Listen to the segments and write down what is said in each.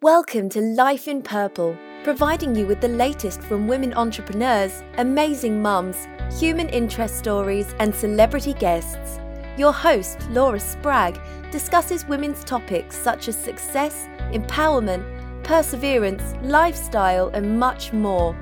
Welcome to Life in Purple, providing you with the latest from women entrepreneurs, amazing mums, human interest stories, and celebrity guests. Your host, Laura Spragg, discusses women's topics such as success, empowerment, perseverance, lifestyle, and much more.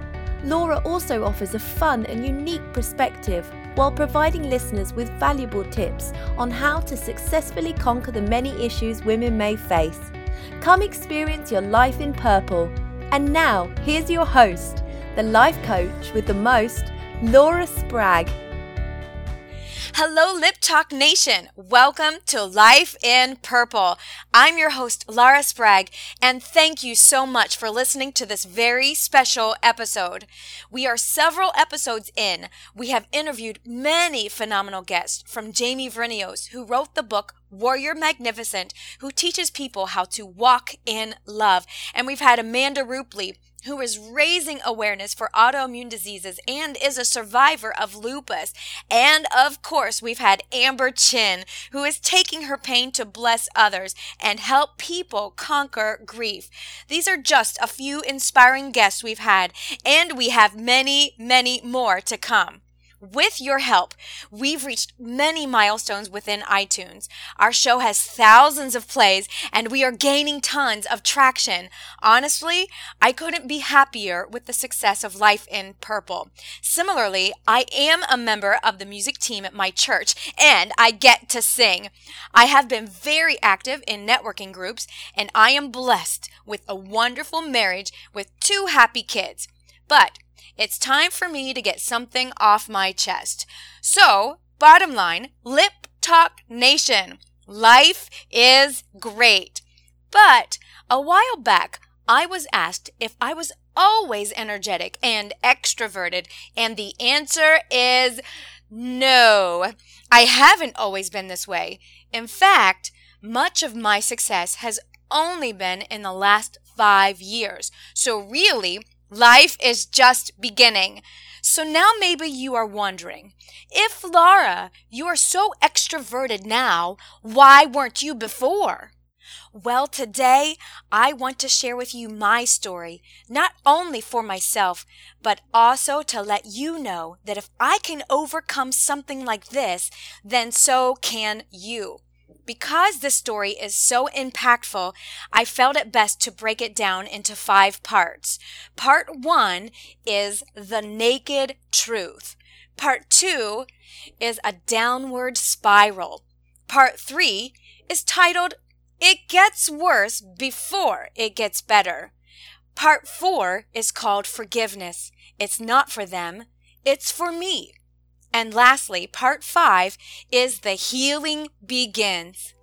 Laura also offers a fun and unique perspective while providing listeners with valuable tips on how to successfully conquer the many issues women may face. Come experience your life in purple. And now, here's your host, the life coach with the most, Laura Spragg. Hello, Lip Talk Nation. Welcome to Life in Purple. I'm your host, Laura Spragg, and thank you so much for listening to this very special episode. We are several episodes in. We have interviewed many phenomenal guests from Jamie Vrinios, who wrote the book Warrior Magnificent, who teaches people how to walk in love. And we've had Amanda Rupley, who is raising awareness for autoimmune diseases and is a survivor of lupus. And of course, we've had Amber Chin, who is taking her pain to bless others and help people conquer grief. These are just a few inspiring guests we've had, and we have many, many more to come. With your help, we've reached many milestones within iTunes. Our show has thousands of plays and we are gaining tons of traction. Honestly, I couldn't be happier with the success of Life in Purple. Similarly, I am a member of the music team at my church and I get to sing. I have been very active in networking groups and I am blessed with a wonderful marriage with two happy kids. But it's time for me to get something off my chest. So, bottom line, Lip Talk Nation, life is great. But a while back, I was asked if I was always energetic and extroverted, and the answer is no. I haven't always been this way. In fact, much of my success has only been in the last five years. So really, Life is just beginning. So now maybe you are wondering, if Laura, you are so extroverted now, why weren't you before? Well, today I want to share with you my story, not only for myself, but also to let you know that if I can overcome something like this, then so can you. Because this story is so impactful, I felt it best to break it down into five parts. Part one is the naked truth. Part two is a downward spiral. Part three is titled It Gets Worse Before It Gets Better. Part four is called Forgiveness. It's not for them, it's for me. And lastly, part five is the healing begins.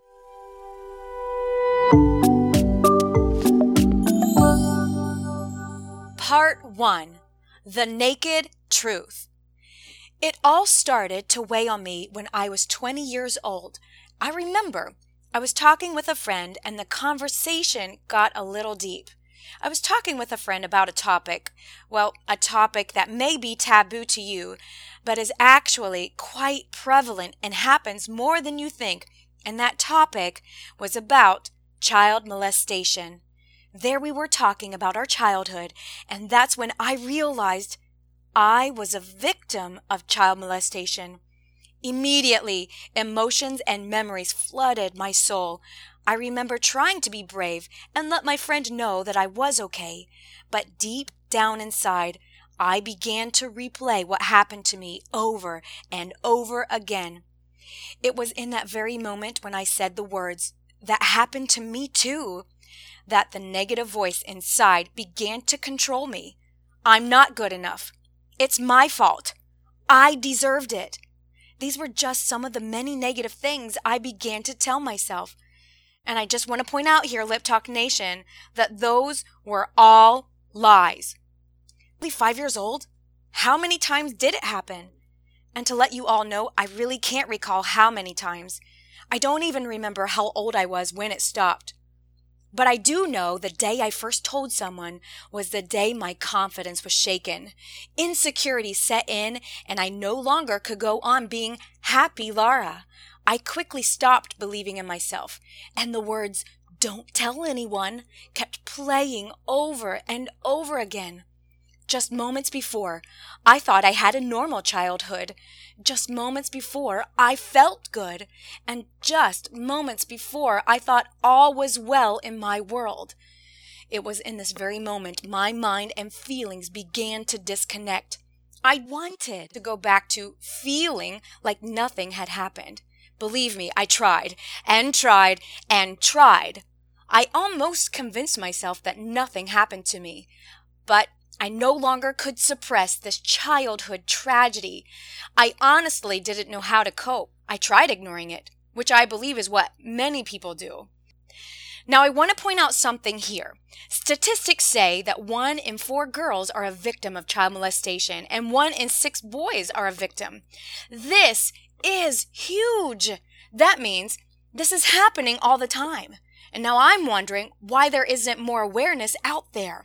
Part one The Naked Truth. It all started to weigh on me when I was 20 years old. I remember I was talking with a friend and the conversation got a little deep. I was talking with a friend about a topic, well, a topic that may be taboo to you, but is actually quite prevalent and happens more than you think. And that topic was about child molestation. There we were talking about our childhood, and that's when I realized I was a victim of child molestation. Immediately, emotions and memories flooded my soul. I remember trying to be brave and let my friend know that I was okay, but deep down inside, I began to replay what happened to me over and over again. It was in that very moment when I said the words, that happened to me too, that the negative voice inside began to control me. I'm not good enough. It's my fault. I deserved it. These were just some of the many negative things I began to tell myself. And I just want to point out here, Lip Talk Nation, that those were all lies. Only five years old? How many times did it happen? And to let you all know, I really can't recall how many times. I don't even remember how old I was when it stopped. But I do know the day I first told someone was the day my confidence was shaken. Insecurity set in, and I no longer could go on being happy Laura. I quickly stopped believing in myself, and the words, don't tell anyone kept playing over and over again. Just moments before, I thought I had a normal childhood. Just moments before, I felt good. And just moments before, I thought all was well in my world. It was in this very moment my mind and feelings began to disconnect. I wanted to go back to feeling like nothing had happened. Believe me, I tried and tried and tried. I almost convinced myself that nothing happened to me. But I no longer could suppress this childhood tragedy. I honestly didn't know how to cope. I tried ignoring it, which I believe is what many people do. Now, I want to point out something here. Statistics say that one in four girls are a victim of child molestation and one in six boys are a victim. This is huge. That means this is happening all the time. And now I'm wondering why there isn't more awareness out there.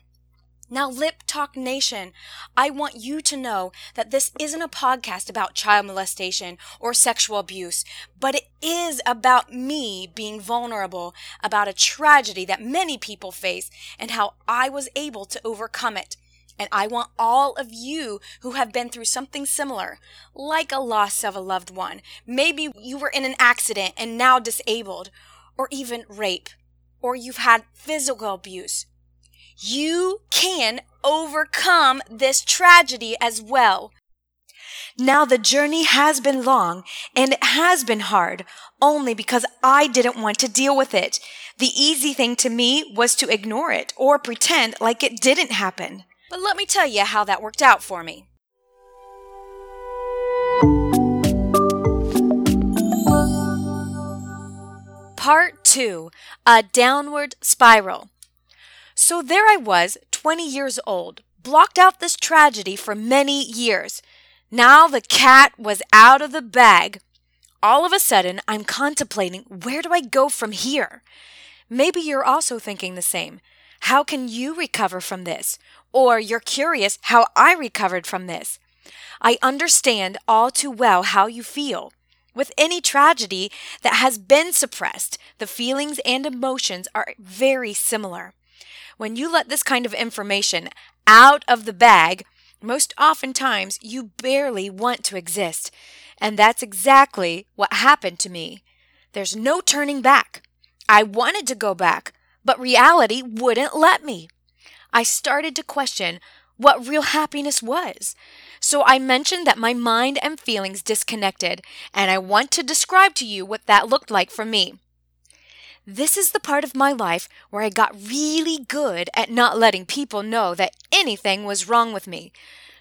Now, Lip Talk Nation, I want you to know that this isn't a podcast about child molestation or sexual abuse, but it is about me being vulnerable about a tragedy that many people face and how I was able to overcome it. And I want all of you who have been through something similar, like a loss of a loved one, maybe you were in an accident and now disabled, or even rape, or you've had physical abuse you can overcome this tragedy as well. Now, the journey has been long and it has been hard only because I didn't want to deal with it. The easy thing to me was to ignore it or pretend like it didn't happen. But let me tell you how that worked out for me. Part 2 A Downward Spiral. So there I was, 20 years old, blocked out this tragedy for many years. Now the cat was out of the bag. All of a sudden, I'm contemplating where do I go from here? Maybe you're also thinking the same. How can you recover from this? Or you're curious how I recovered from this. I understand all too well how you feel. With any tragedy that has been suppressed, the feelings and emotions are very similar. When you let this kind of information out of the bag, most oftentimes you barely want to exist. And that's exactly what happened to me. There's no turning back. I wanted to go back, but reality wouldn't let me. I started to question what real happiness was. So I mentioned that my mind and feelings disconnected, and I want to describe to you what that looked like for me. This is the part of my life where I got really good at not letting people know that anything was wrong with me.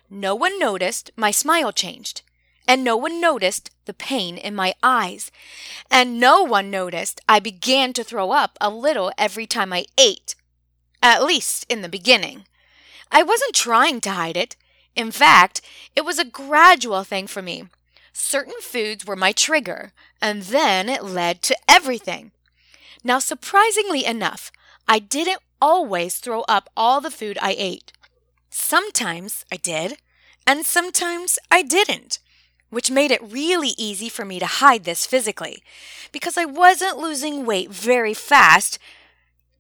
No one noticed my smile changed, and no one noticed the pain in my eyes, and no one noticed I began to throw up a little every time I ate, at least in the beginning. I wasn't trying to hide it. In fact, it was a gradual thing for me. Certain foods were my trigger, and then it led to everything. Now, surprisingly enough, I didn't always throw up all the food I ate. Sometimes I did, and sometimes I didn't, which made it really easy for me to hide this physically. Because I wasn't losing weight very fast,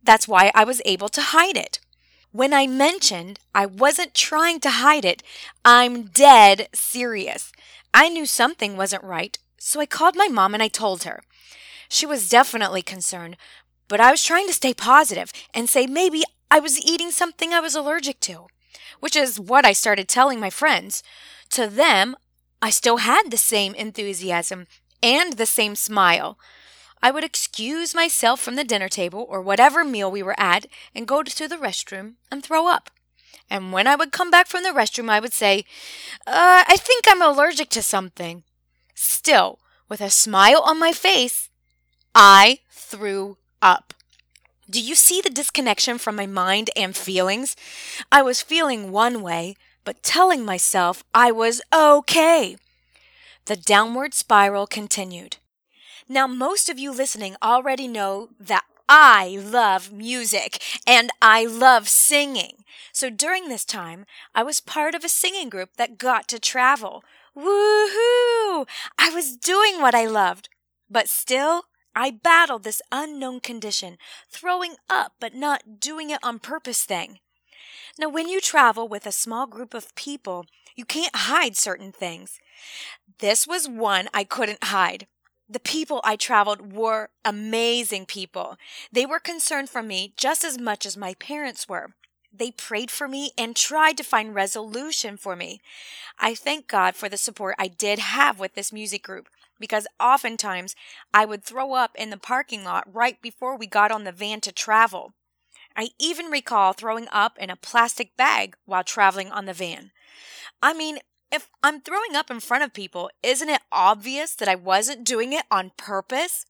that's why I was able to hide it. When I mentioned I wasn't trying to hide it, I'm dead serious. I knew something wasn't right, so I called my mom and I told her. She was definitely concerned, but I was trying to stay positive and say maybe I was eating something I was allergic to, which is what I started telling my friends. To them, I still had the same enthusiasm and the same smile. I would excuse myself from the dinner table or whatever meal we were at and go to the restroom and throw up. And when I would come back from the restroom, I would say, uh, I think I'm allergic to something. Still, with a smile on my face, I threw up. Do you see the disconnection from my mind and feelings? I was feeling one way, but telling myself I was okay. The downward spiral continued. Now, most of you listening already know that I love music and I love singing. So during this time, I was part of a singing group that got to travel. Woohoo! I was doing what I loved, but still, I battled this unknown condition, throwing up but not doing it on purpose thing. Now, when you travel with a small group of people, you can't hide certain things. This was one I couldn't hide. The people I traveled were amazing people. They were concerned for me just as much as my parents were. They prayed for me and tried to find resolution for me. I thank God for the support I did have with this music group because oftentimes I would throw up in the parking lot right before we got on the van to travel. I even recall throwing up in a plastic bag while traveling on the van. I mean, if I'm throwing up in front of people, isn't it obvious that I wasn't doing it on purpose?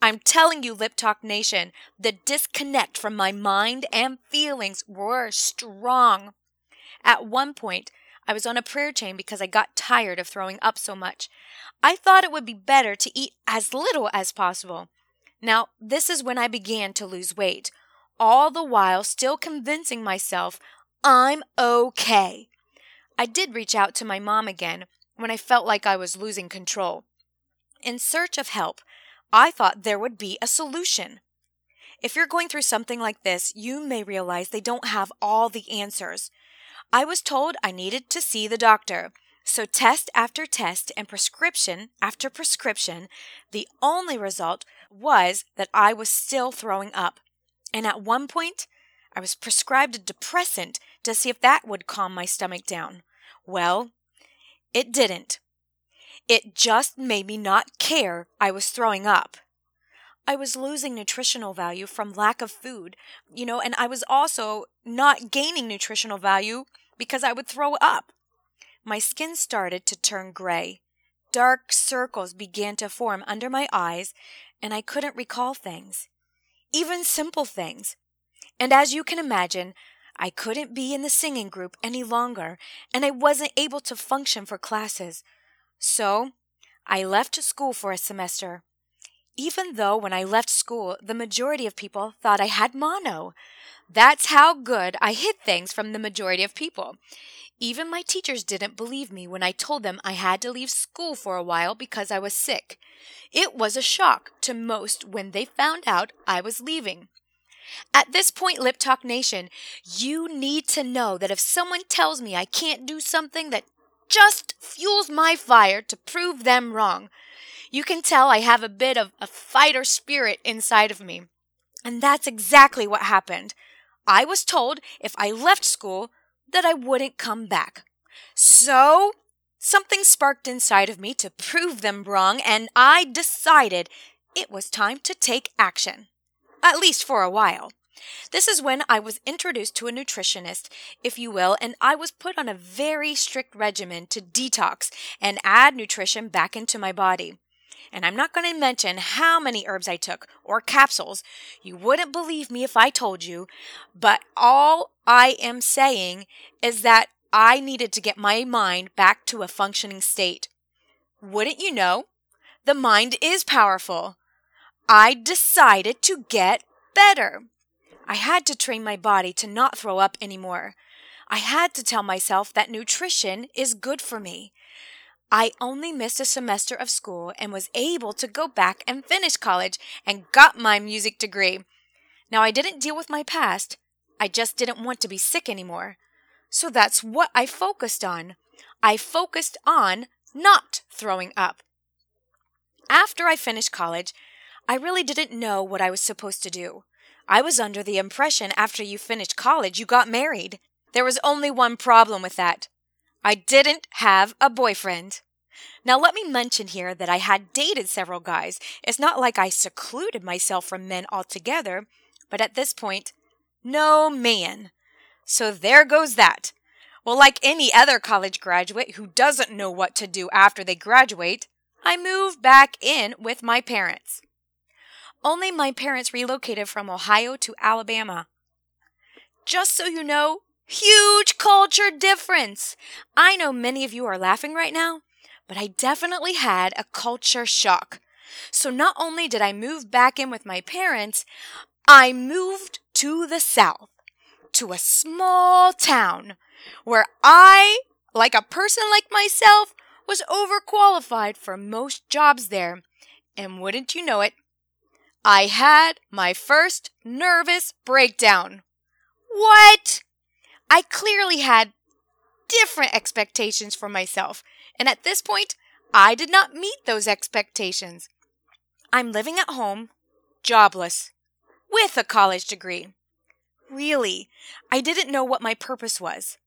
I'm telling you, Lip Talk Nation, the disconnect from my mind and feelings were strong. At one point, I was on a prayer chain because I got tired of throwing up so much. I thought it would be better to eat as little as possible. Now, this is when I began to lose weight, all the while still convincing myself I'm okay. I did reach out to my mom again when I felt like I was losing control. In search of help, I thought there would be a solution. If you're going through something like this, you may realize they don't have all the answers. I was told I needed to see the doctor. So, test after test and prescription after prescription, the only result was that I was still throwing up. And at one point, I was prescribed a depressant to see if that would calm my stomach down. Well, it didn't. It just made me not care I was throwing up. I was losing nutritional value from lack of food, you know, and I was also not gaining nutritional value because I would throw up. My skin started to turn gray. Dark circles began to form under my eyes, and I couldn't recall things, even simple things. And as you can imagine, I couldn't be in the singing group any longer, and I wasn't able to function for classes. So I left school for a semester. Even though when I left school, the majority of people thought I had mono. That's how good I hid things from the majority of people. Even my teachers didn't believe me when I told them I had to leave school for a while because I was sick. It was a shock to most when they found out I was leaving. At this point, Lip Talk Nation, you need to know that if someone tells me I can't do something that just fuels my fire to prove them wrong. You can tell I have a bit of a fighter spirit inside of me. And that's exactly what happened. I was told if I left school that I wouldn't come back. So, something sparked inside of me to prove them wrong, and I decided it was time to take action. At least for a while. This is when I was introduced to a nutritionist, if you will, and I was put on a very strict regimen to detox and add nutrition back into my body. And I'm not going to mention how many herbs I took or capsules. You wouldn't believe me if I told you, but all I am saying is that I needed to get my mind back to a functioning state. Wouldn't you know? The mind is powerful. I decided to get better. I had to train my body to not throw up anymore. I had to tell myself that nutrition is good for me. I only missed a semester of school and was able to go back and finish college and got my music degree. Now, I didn't deal with my past. I just didn't want to be sick anymore. So that's what I focused on. I focused on not throwing up. After I finished college, I really didn't know what I was supposed to do. I was under the impression after you finished college you got married. There was only one problem with that. I didn't have a boyfriend. Now, let me mention here that I had dated several guys. It's not like I secluded myself from men altogether, but at this point, no man. So there goes that. Well, like any other college graduate who doesn't know what to do after they graduate, I moved back in with my parents. Only my parents relocated from Ohio to Alabama. Just so you know, huge culture difference. I know many of you are laughing right now, but I definitely had a culture shock. So not only did I move back in with my parents, I moved to the South, to a small town where I, like a person like myself, was overqualified for most jobs there. And wouldn't you know it, I had my first nervous breakdown. What? I clearly had different expectations for myself, and at this point, I did not meet those expectations. I'm living at home, jobless, with a college degree. Really, I didn't know what my purpose was.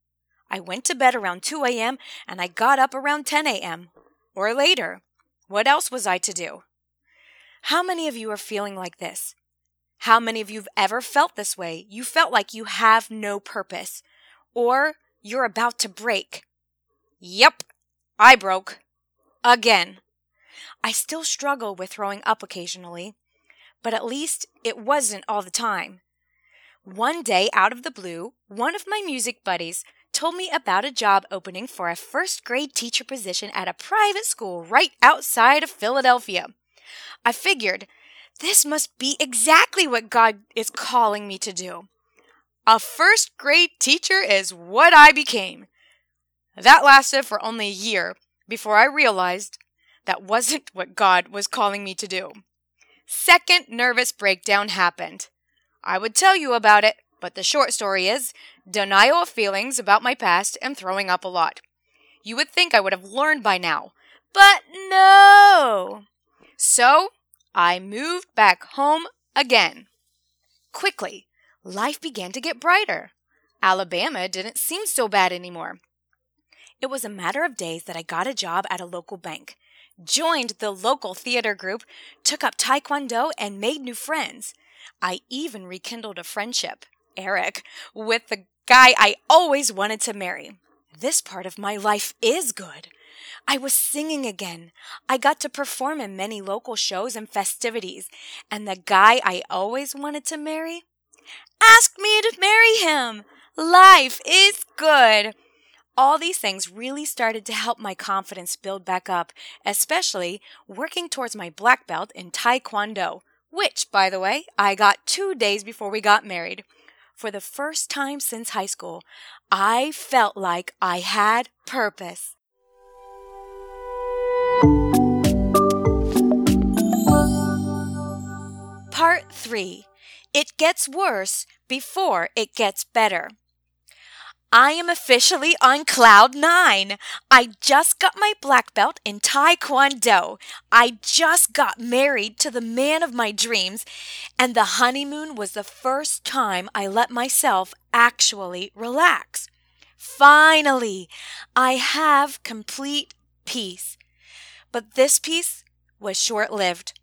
I went to bed around 2 a.m. and I got up around 10 a.m. or later. What else was I to do? How many of you are feeling like this? How many of you have ever felt this way? You felt like you have no purpose, or you're about to break. Yep, I broke. Again. I still struggle with throwing up occasionally, but at least it wasn't all the time. One day, out of the blue, one of my music buddies told me about a job opening for a first grade teacher position at a private school right outside of Philadelphia. I figured this must be exactly what God is calling me to do. A first grade teacher is what I became. That lasted for only a year before I realized that wasn't what God was calling me to do. Second nervous breakdown happened. I would tell you about it, but the short story is denial of feelings about my past and throwing up a lot. You would think I would have learned by now, but no! So, I moved back home again. Quickly, life began to get brighter. Alabama didn't seem so bad anymore. It was a matter of days that I got a job at a local bank, joined the local theater group, took up Taekwondo, and made new friends. I even rekindled a friendship, Eric, with the guy I always wanted to marry. This part of my life is good. I was singing again. I got to perform in many local shows and festivities. And the guy I always wanted to marry asked me to marry him. Life is good. All these things really started to help my confidence build back up, especially working towards my black belt in Taekwondo, which, by the way, I got two days before we got married. For the first time since high school, I felt like I had purpose. Part 3 It Gets Worse Before It Gets Better. I am officially on cloud nine. I just got my black belt in Taekwondo. I just got married to the man of my dreams, and the honeymoon was the first time I let myself actually relax. Finally, I have complete peace. But this peace was short lived.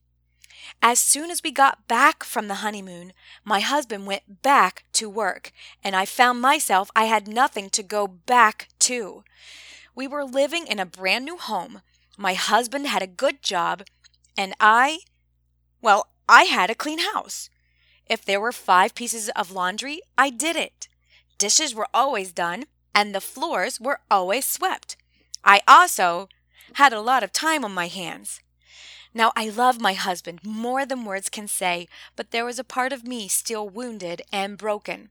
As soon as we got back from the honeymoon, my husband went back to work, and I found myself I had nothing to go back to. We were living in a brand new home. My husband had a good job, and I, well, I had a clean house. If there were five pieces of laundry, I did it. Dishes were always done, and the floors were always swept. I also had a lot of time on my hands. Now, I love my husband more than words can say, but there was a part of me still wounded and broken.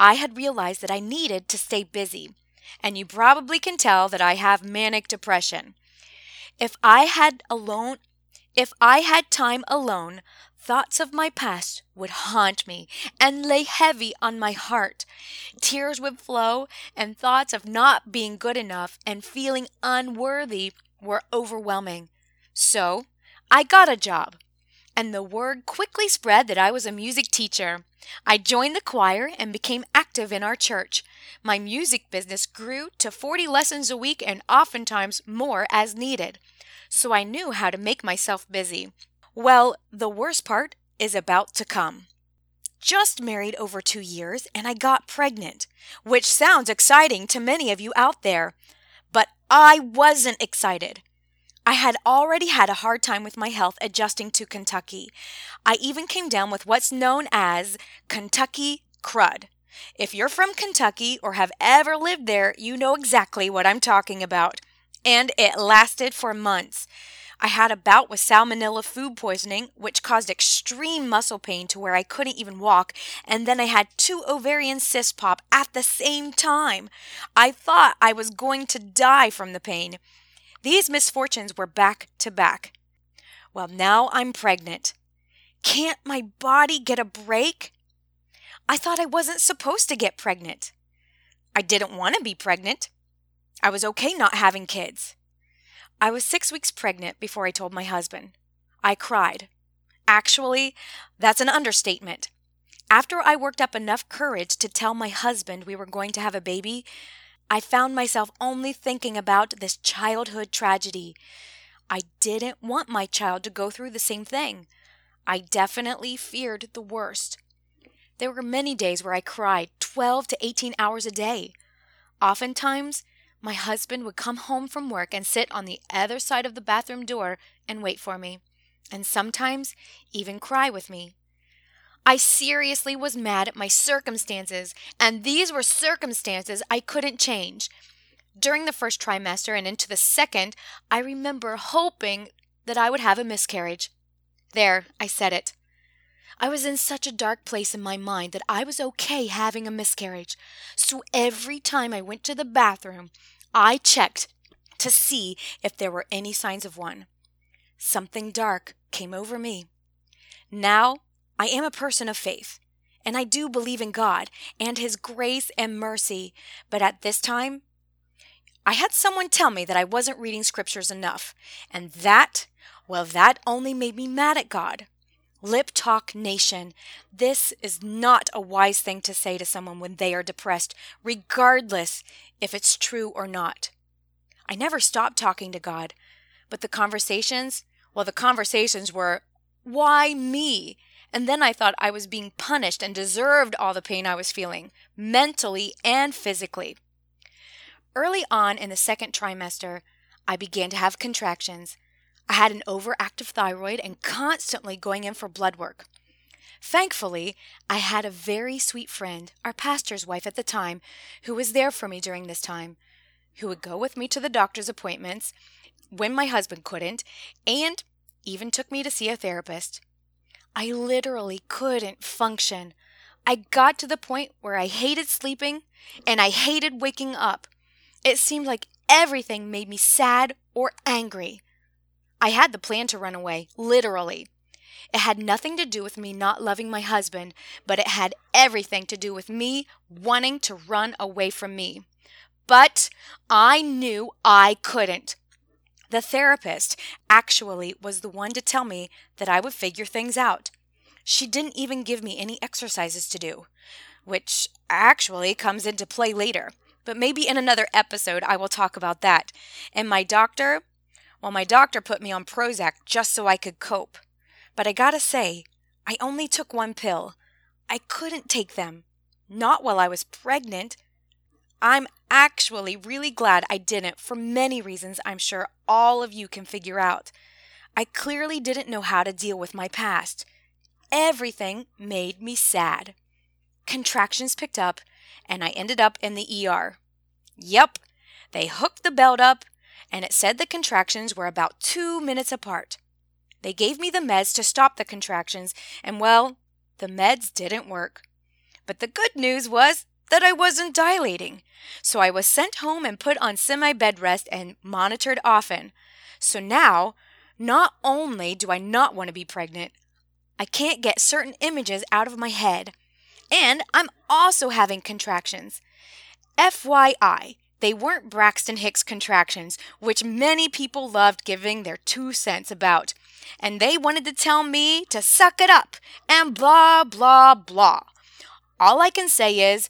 I had realized that I needed to stay busy, and you probably can tell that I have manic depression. If I had alone, if I had time alone, thoughts of my past would haunt me and lay heavy on my heart. Tears would flow, and thoughts of not being good enough and feeling unworthy were overwhelming. So, I got a job, and the word quickly spread that I was a music teacher. I joined the choir and became active in our church. My music business grew to 40 lessons a week and oftentimes more as needed. So I knew how to make myself busy. Well, the worst part is about to come. Just married over two years and I got pregnant, which sounds exciting to many of you out there. But I wasn't excited. I had already had a hard time with my health adjusting to Kentucky. I even came down with what's known as Kentucky crud. If you're from Kentucky or have ever lived there, you know exactly what I'm talking about. And it lasted for months. I had a bout with salmonella food poisoning, which caused extreme muscle pain to where I couldn't even walk, and then I had two ovarian cysts pop at the same time. I thought I was going to die from the pain. These misfortunes were back to back. Well, now I'm pregnant. Can't my body get a break? I thought I wasn't supposed to get pregnant. I didn't want to be pregnant. I was okay not having kids. I was six weeks pregnant before I told my husband. I cried. Actually, that's an understatement. After I worked up enough courage to tell my husband we were going to have a baby, I found myself only thinking about this childhood tragedy. I didn't want my child to go through the same thing. I definitely feared the worst. There were many days where I cried 12 to 18 hours a day. Oftentimes, my husband would come home from work and sit on the other side of the bathroom door and wait for me, and sometimes even cry with me. I seriously was mad at my circumstances, and these were circumstances I couldn't change. During the first trimester and into the second, I remember hoping that I would have a miscarriage. There, I said it. I was in such a dark place in my mind that I was okay having a miscarriage. So every time I went to the bathroom, I checked to see if there were any signs of one. Something dark came over me. Now I am a person of faith, and I do believe in God and His grace and mercy, but at this time, I had someone tell me that I wasn't reading scriptures enough, and that, well, that only made me mad at God. Lip Talk Nation, this is not a wise thing to say to someone when they are depressed, regardless if it's true or not. I never stopped talking to God, but the conversations, well, the conversations were, why me? And then I thought I was being punished and deserved all the pain I was feeling, mentally and physically. Early on in the second trimester, I began to have contractions. I had an overactive thyroid and constantly going in for blood work. Thankfully, I had a very sweet friend, our pastor's wife at the time, who was there for me during this time, who would go with me to the doctor's appointments when my husband couldn't, and even took me to see a therapist. I literally couldn't function. I got to the point where I hated sleeping and I hated waking up. It seemed like everything made me sad or angry. I had the plan to run away, literally. It had nothing to do with me not loving my husband, but it had everything to do with me wanting to run away from me. But I knew I couldn't. The therapist actually was the one to tell me that I would figure things out. She didn't even give me any exercises to do, which actually comes into play later. But maybe in another episode I will talk about that. And my doctor, well, my doctor put me on Prozac just so I could cope. But I gotta say, I only took one pill. I couldn't take them. Not while I was pregnant. I'm actually really glad I didn't for many reasons I'm sure all of you can figure out. I clearly didn't know how to deal with my past. Everything made me sad. Contractions picked up, and I ended up in the ER. Yep, they hooked the belt up, and it said the contractions were about two minutes apart. They gave me the meds to stop the contractions, and well, the meds didn't work. But the good news was that I wasn't dilating. So I was sent home and put on semi bed rest and monitored often. So now, not only do I not want to be pregnant, I can't get certain images out of my head. And I'm also having contractions. FYI, they weren't Braxton Hicks contractions, which many people loved giving their two cents about. And they wanted to tell me to suck it up and blah, blah, blah. All I can say is,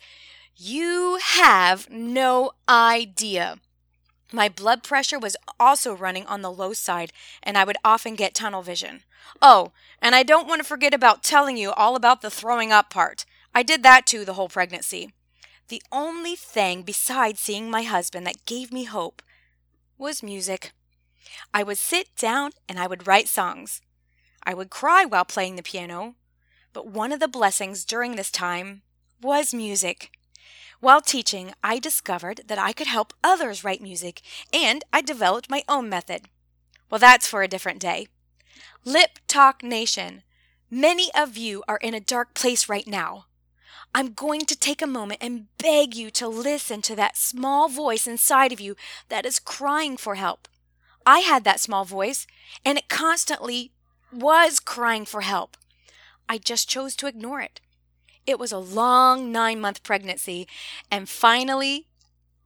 you have no idea. My blood pressure was also running on the low side, and I would often get tunnel vision. Oh, and I don't want to forget about telling you all about the throwing up part. I did that too the whole pregnancy. The only thing besides seeing my husband that gave me hope was music. I would sit down and I would write songs. I would cry while playing the piano, but one of the blessings during this time was music. While teaching, I discovered that I could help others write music, and I developed my own method. Well, that's for a different day. Lip Talk Nation, many of you are in a dark place right now. I'm going to take a moment and beg you to listen to that small voice inside of you that is crying for help. I had that small voice, and it constantly was crying for help. I just chose to ignore it. It was a long nine month pregnancy, and finally,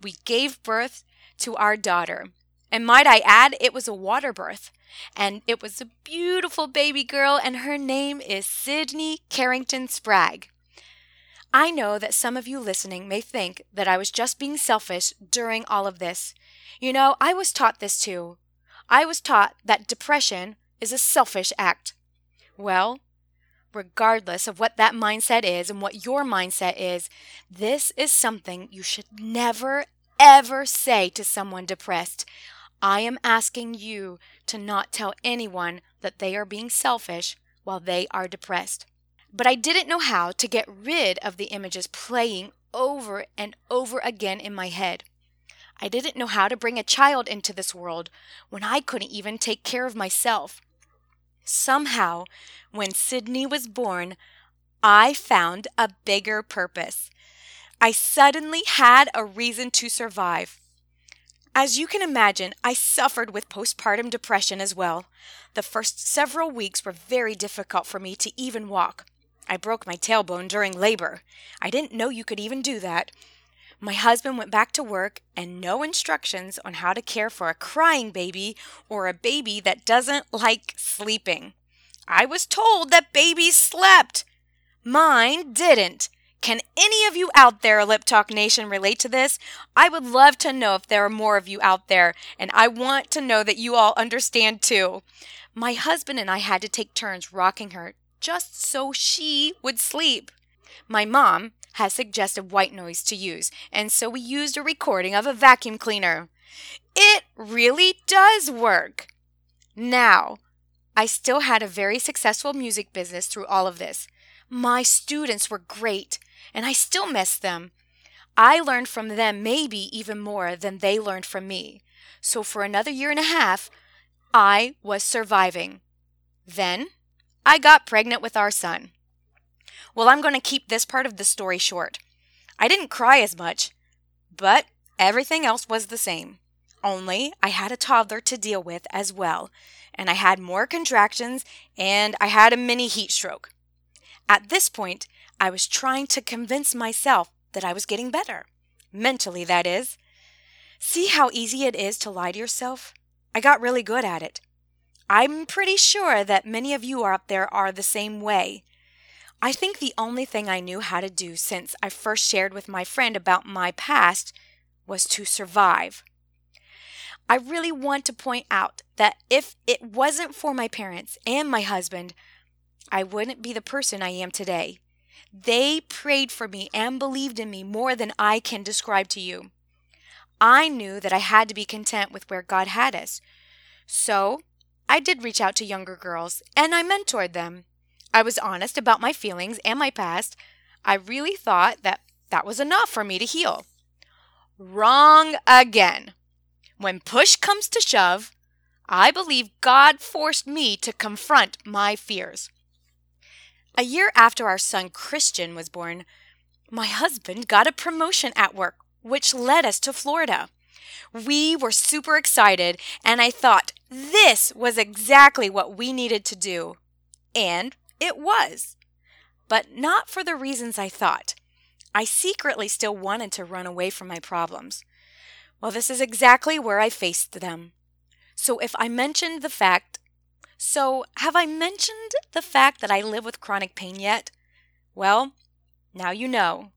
we gave birth to our daughter. And might I add, it was a water birth. And it was a beautiful baby girl, and her name is Sydney Carrington Spragg. I know that some of you listening may think that I was just being selfish during all of this. You know, I was taught this too. I was taught that depression is a selfish act. Well, regardless of what that mindset is and what your mindset is, this is something you should never, ever say to someone depressed. I am asking you to not tell anyone that they are being selfish while they are depressed. But I didn't know how to get rid of the images playing over and over again in my head. I didn't know how to bring a child into this world when I couldn't even take care of myself. Somehow, when Sydney was born, I found a bigger purpose. I suddenly had a reason to survive. As you can imagine, I suffered with postpartum depression as well. The first several weeks were very difficult for me to even walk. I broke my tailbone during labor. I didn't know you could even do that. My husband went back to work and no instructions on how to care for a crying baby or a baby that doesn't like sleeping. I was told that babies slept. Mine didn't. Can any of you out there, Lip Talk Nation, relate to this? I would love to know if there are more of you out there, and I want to know that you all understand too. My husband and I had to take turns rocking her just so she would sleep. My mom has suggested white noise to use, and so we used a recording of a vacuum cleaner. It really does work. Now, I still had a very successful music business through all of this. My students were great, and I still miss them. I learned from them maybe even more than they learned from me. So for another year and a half, I was surviving. Then I got pregnant with our son. Well, I'm going to keep this part of the story short. I didn't cry as much, but everything else was the same. Only I had a toddler to deal with as well, and I had more contractions and I had a mini heat stroke. At this point, I was trying to convince myself that I was getting better. Mentally, that is. See how easy it is to lie to yourself? I got really good at it. I'm pretty sure that many of you out there are the same way. I think the only thing I knew how to do since I first shared with my friend about my past was to survive. I really want to point out that if it wasn't for my parents and my husband, I wouldn't be the person I am today. They prayed for me and believed in me more than I can describe to you. I knew that I had to be content with where God had us. So I did reach out to younger girls and I mentored them. I was honest about my feelings and my past. I really thought that that was enough for me to heal. Wrong again. When push comes to shove, I believe God forced me to confront my fears. A year after our son Christian was born, my husband got a promotion at work, which led us to Florida. We were super excited, and I thought this was exactly what we needed to do. And it was. But not for the reasons I thought. I secretly still wanted to run away from my problems. Well, this is exactly where I faced them. So if I mentioned the fact, so have I mentioned the fact that I live with chronic pain yet? Well, now you know.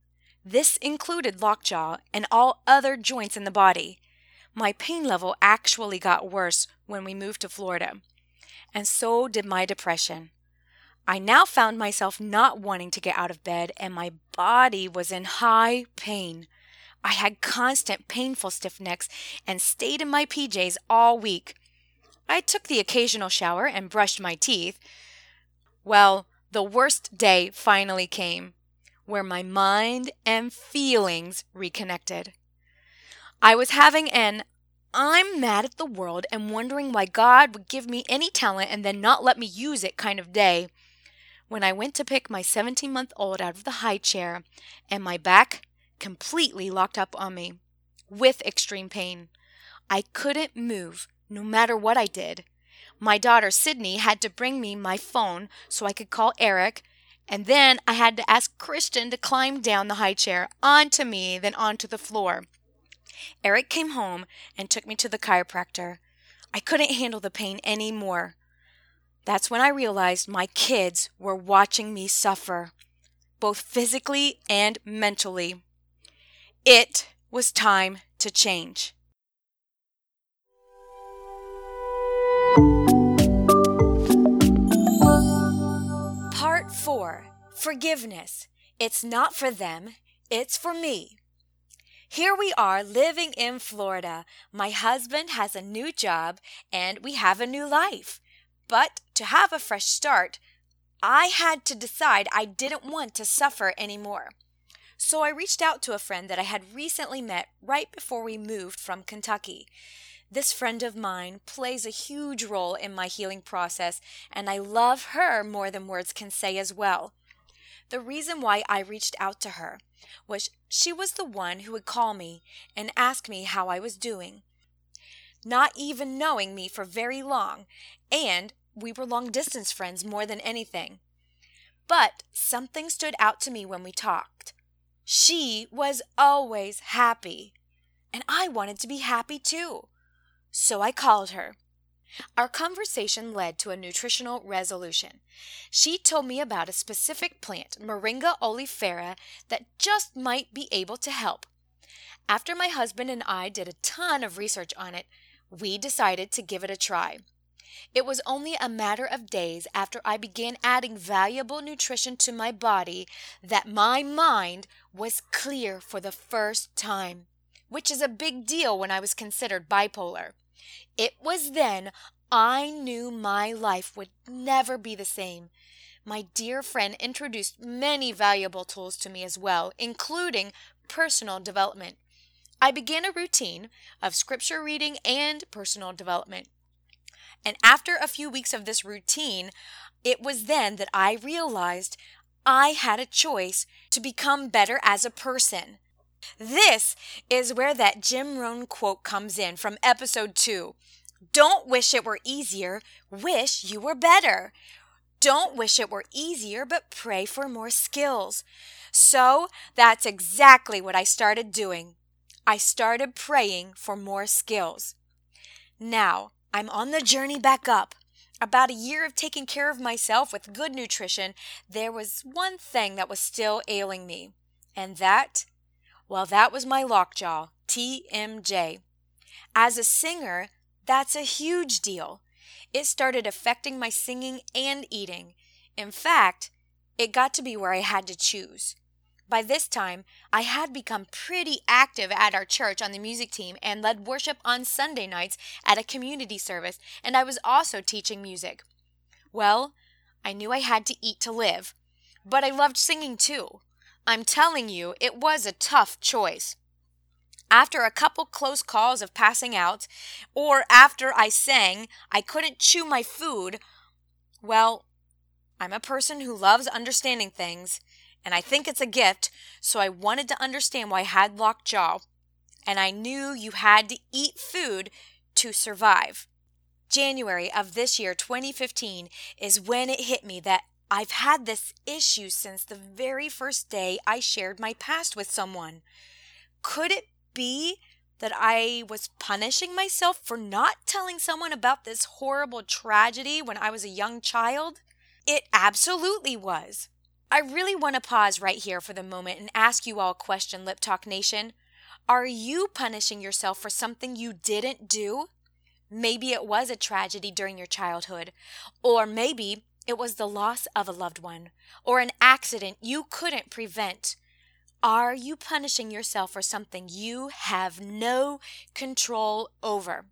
This included lockjaw and all other joints in the body. My pain level actually got worse when we moved to Florida. And so did my depression. I now found myself not wanting to get out of bed, and my body was in high pain. I had constant painful stiff necks and stayed in my PJs all week. I took the occasional shower and brushed my teeth. Well, the worst day finally came, where my mind and feelings reconnected. I was having an I'm mad at the world and wondering why God would give me any talent and then not let me use it kind of day when I went to pick my 17 month old out of the high chair and my back completely locked up on me with extreme pain. I couldn't move no matter what I did. My daughter Sydney had to bring me my phone so I could call Eric And then I had to ask Christian to climb down the high chair onto me, then onto the floor. Eric came home and took me to the chiropractor. I couldn't handle the pain anymore. That's when I realized my kids were watching me suffer, both physically and mentally. It was time to change. Part 4 Forgiveness. It's not for them, it's for me. Here we are living in Florida. My husband has a new job and we have a new life. But to have a fresh start, I had to decide I didn't want to suffer anymore. So I reached out to a friend that I had recently met right before we moved from Kentucky. This friend of mine plays a huge role in my healing process, and I love her more than words can say as well. The reason why I reached out to her was she was the one who would call me and ask me how I was doing not even knowing me for very long, and we were long distance friends more than anything. But something stood out to me when we talked. She was always happy, and I wanted to be happy too. So I called her. Our conversation led to a nutritional resolution. She told me about a specific plant, Moringa oleifera, that just might be able to help. After my husband and I did a ton of research on it, we decided to give it a try. It was only a matter of days after I began adding valuable nutrition to my body that my mind was clear for the first time, which is a big deal when I was considered bipolar. It was then I knew my life would never be the same. My dear friend introduced many valuable tools to me as well, including personal development. I began a routine of scripture reading and personal development. And after a few weeks of this routine, it was then that I realized I had a choice to become better as a person. This is where that Jim Rohn quote comes in from episode 2. Don't wish it were easier, wish you were better. Don't wish it were easier, but pray for more skills. So that's exactly what I started doing. I started praying for more skills. Now, I'm on the journey back up. About a year of taking care of myself with good nutrition, there was one thing that was still ailing me. And that? Well, that was my lockjaw, TMJ. As a singer, that's a huge deal. It started affecting my singing and eating. In fact, it got to be where I had to choose. By this time, I had become pretty active at our church on the music team and led worship on Sunday nights at a community service, and I was also teaching music. Well, I knew I had to eat to live, but I loved singing too. I'm telling you, it was a tough choice. After a couple close calls of passing out, or after I sang, I couldn't chew my food. Well, I'm a person who loves understanding things, and I think it's a gift, so I wanted to understand why I had locked jaw. And I knew you had to eat food to survive. January of this year, 2015, is when it hit me that I've had this issue since the very first day I shared my past with someone. Could it be that I was punishing myself for not telling someone about this horrible tragedy when I was a young child? It absolutely was. I really want to pause right here for the moment and ask you all a question, Lip Talk Nation. Are you punishing yourself for something you didn't do? Maybe it was a tragedy during your childhood, or maybe it was the loss of a loved one, or an accident you couldn't prevent. Are you punishing yourself for something you have no control over?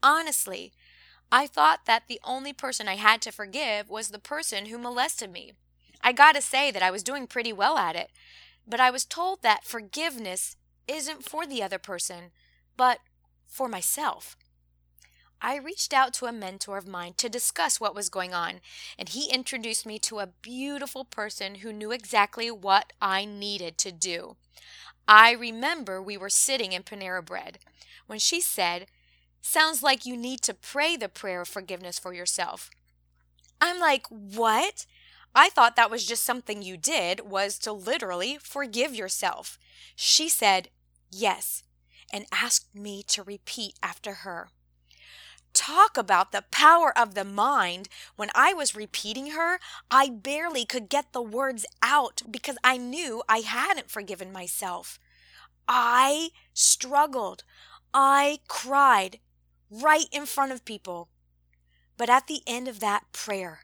Honestly, I thought that the only person I had to forgive was the person who molested me. I gotta say that I was doing pretty well at it, but I was told that forgiveness isn't for the other person, but for myself. I reached out to a mentor of mine to discuss what was going on, and he introduced me to a beautiful person who knew exactly what I needed to do. I remember we were sitting in Panera Bread when she said, Sounds like you need to pray the prayer of forgiveness for yourself. I'm like, What? I thought that was just something you did, was to literally forgive yourself. She said, Yes, and asked me to repeat after her. Talk about the power of the mind. When I was repeating her, I barely could get the words out because I knew I hadn't forgiven myself. I struggled. I cried right in front of people. But at the end of that prayer,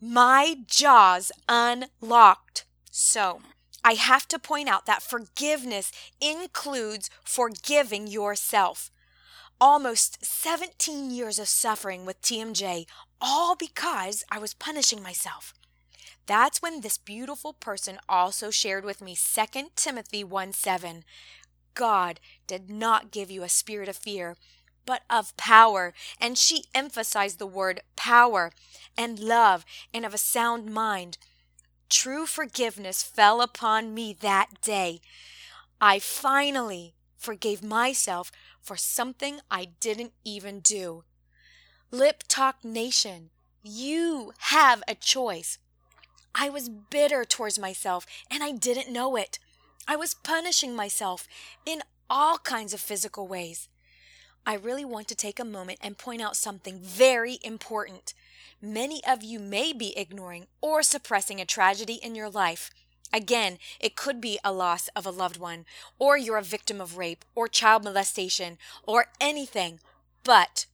my jaws unlocked. So, I have to point out that forgiveness includes forgiving yourself. Almost 17 years of suffering with TMJ, all because I was punishing myself. That's when this beautiful person also shared with me 2 Timothy 1 7. God did not give you a spirit of fear, but of power. And she emphasized the word power and love and of a sound mind. True forgiveness fell upon me that day. I finally forgave myself for something I didn't even do. Lip Talk Nation, you have a choice. I was bitter towards myself and I didn't know it. I was punishing myself in all kinds of physical ways. I really want to take a moment and point out something very important. Many of you may be ignoring or suppressing a tragedy in your life. Again, it could be a loss of a loved one, or you're a victim of rape, or child molestation, or anything. But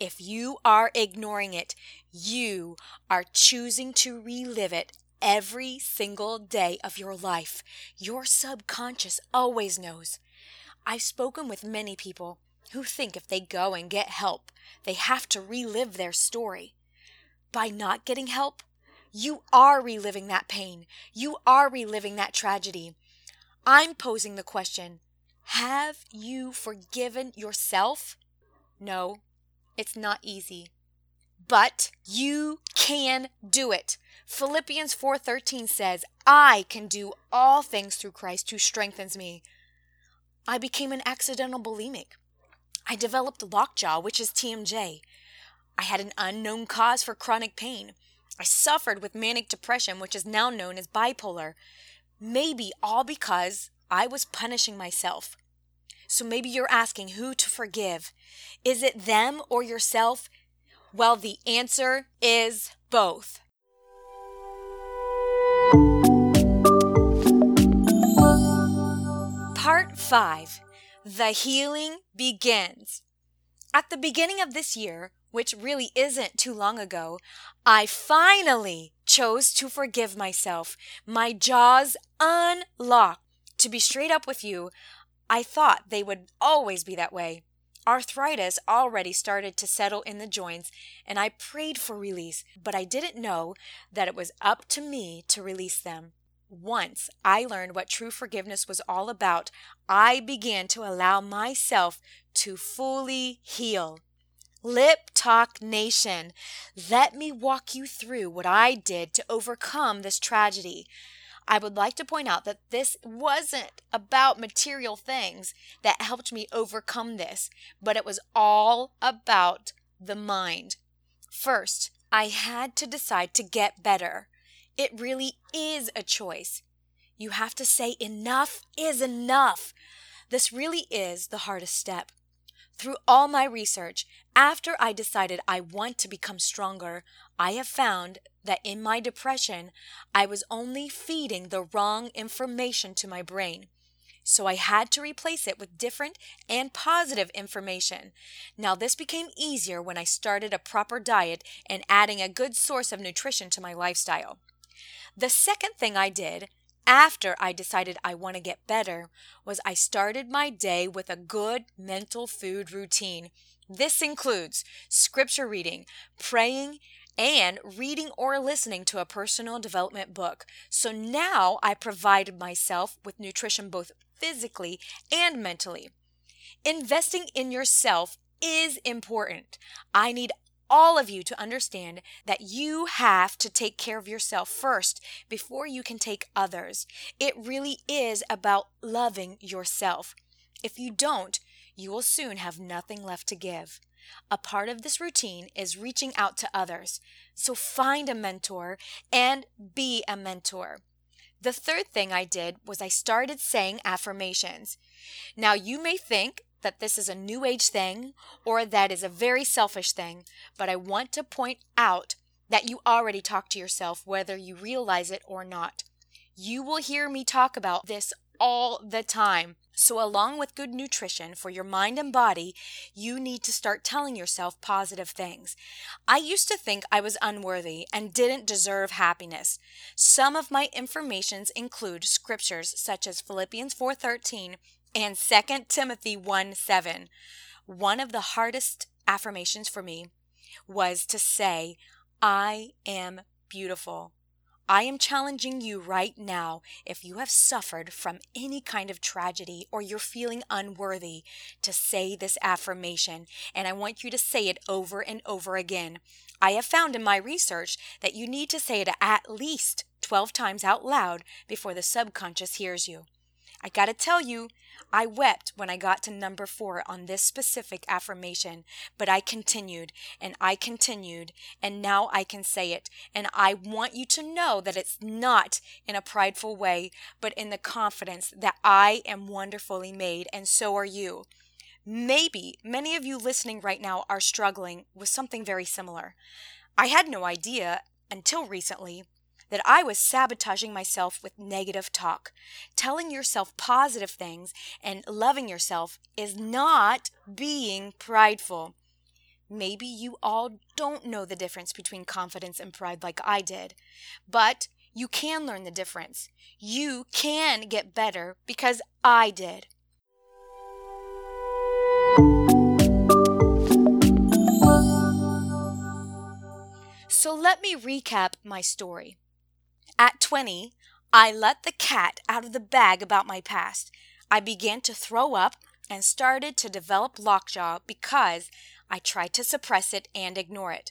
if you are ignoring it, you are choosing to relive it every single day of your life. Your subconscious always knows. I've spoken with many people who think if they go and get help, they have to relive their story. By not getting help, you are reliving that pain. You are reliving that tragedy. I'm posing the question Have you forgiven yourself? No, it's not easy. But you can do it. Philippians 4:13 says, "I can do all things through Christ who strengthens me." I became an accidental bulimic. I developed lockjaw, which is TMJ. I had an unknown cause for chronic pain. I suffered with manic depression, which is now known as bipolar. Maybe all because I was punishing myself. So maybe you're asking who to forgive. Is it them or yourself? Well, the answer is both. Part 5 the healing begins. At the beginning of this year, which really isn't too long ago, I finally chose to forgive myself. My jaws unlocked. To be straight up with you, I thought they would always be that way. Arthritis already started to settle in the joints, and I prayed for release, but I didn't know that it was up to me to release them. Once I learned what true forgiveness was all about, I began to allow myself to fully heal. Lip Talk Nation, let me walk you through what I did to overcome this tragedy. I would like to point out that this wasn't about material things that helped me overcome this, but it was all about the mind. First, I had to decide to get better. It really is a choice. You have to say, enough is enough. This really is the hardest step. Through all my research, after I decided I want to become stronger, I have found that in my depression, I was only feeding the wrong information to my brain. So I had to replace it with different and positive information. Now, this became easier when I started a proper diet and adding a good source of nutrition to my lifestyle. The second thing I did after I decided I want to get better was I started my day with a good mental food routine. This includes scripture reading, praying, and reading or listening to a personal development book. So now I provided myself with nutrition both physically and mentally. Investing in yourself is important. I need all of you to understand that you have to take care of yourself first before you can take others. It really is about loving yourself. If you don't, you will soon have nothing left to give. A part of this routine is reaching out to others. So find a mentor and be a mentor. The third thing I did was I started saying affirmations. Now, you may think that this is a new age thing or that is a very selfish thing, but I want to point out that you already talk to yourself whether you realize it or not. You will hear me talk about this all the time. So, along with good nutrition for your mind and body, you need to start telling yourself positive things. I used to think I was unworthy and didn't deserve happiness. Some of my informations include scriptures such as Philippians 4:13 and 2 Timothy 1 7. One of the hardest affirmations for me was to say, I am beautiful. I am challenging you right now, if you have suffered from any kind of tragedy or you're feeling unworthy, to say this affirmation. And I want you to say it over and over again. I have found in my research that you need to say it at least 12 times out loud before the subconscious hears you. I gotta tell you, I wept when I got to number four on this specific affirmation, but I continued and I continued, and now I can say it. And I want you to know that it's not in a prideful way, but in the confidence that I am wonderfully made, and so are you. Maybe many of you listening right now are struggling with something very similar. I had no idea until recently that I was sabotaging myself with negative talk. Telling yourself positive things and loving yourself is not being prideful. Maybe you all don't know the difference between confidence and pride like I did, but you can learn the difference. You can get better because I did. So let me recap my story. At 20, I let the cat out of the bag about my past. I began to throw up and started to develop lockjaw because I tried to suppress it and ignore it.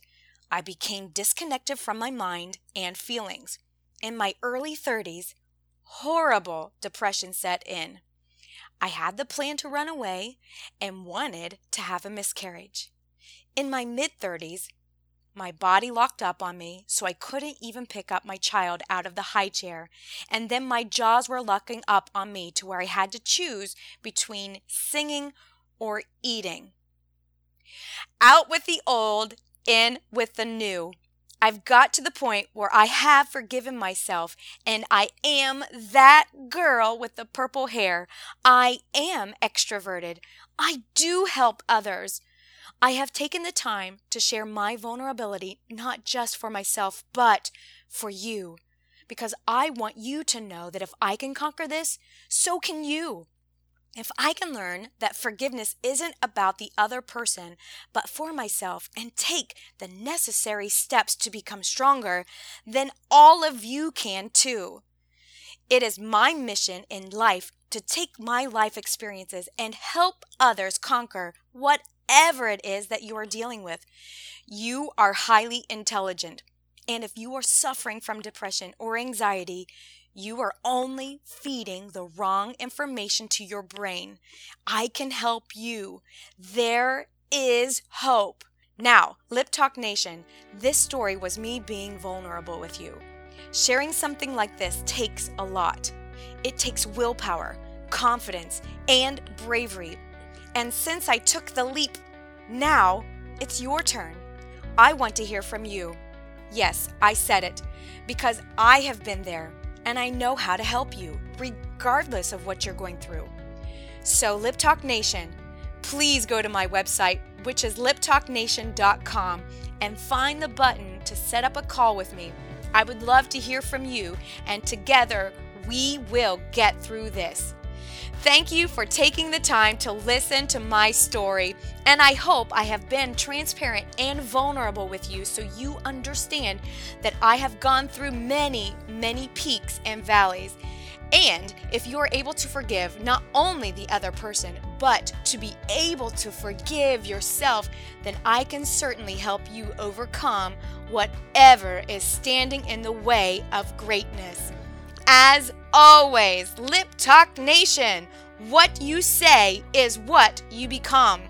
I became disconnected from my mind and feelings. In my early 30s, horrible depression set in. I had the plan to run away and wanted to have a miscarriage. In my mid 30s, my body locked up on me, so I couldn't even pick up my child out of the high chair. And then my jaws were locking up on me to where I had to choose between singing or eating. Out with the old, in with the new. I've got to the point where I have forgiven myself and I am that girl with the purple hair. I am extroverted. I do help others. I have taken the time to share my vulnerability, not just for myself, but for you. Because I want you to know that if I can conquer this, so can you. If I can learn that forgiveness isn't about the other person, but for myself, and take the necessary steps to become stronger, then all of you can too. It is my mission in life to take my life experiences and help others conquer what whatever it is that you are dealing with. You are highly intelligent. And if you are suffering from depression or anxiety, you are only feeding the wrong information to your brain. I can help you. There is hope. Now, Lip Talk Nation, this story was me being vulnerable with you. Sharing something like this takes a lot. It takes willpower, confidence, and bravery and since I took the leap, now it's your turn. I want to hear from you. Yes, I said it, because I have been there and I know how to help you, regardless of what you're going through. So, Lip Talk Nation, please go to my website, which is liptalknation.com, and find the button to set up a call with me. I would love to hear from you, and together we will get through this. Thank you for taking the time to listen to my story, and I hope I have been transparent and vulnerable with you so you understand that I have gone through many, many peaks and valleys. And if you are able to forgive not only the other person, but to be able to forgive yourself, then I can certainly help you overcome whatever is standing in the way of greatness. As always, Lip Talk Nation, What you say is what you become.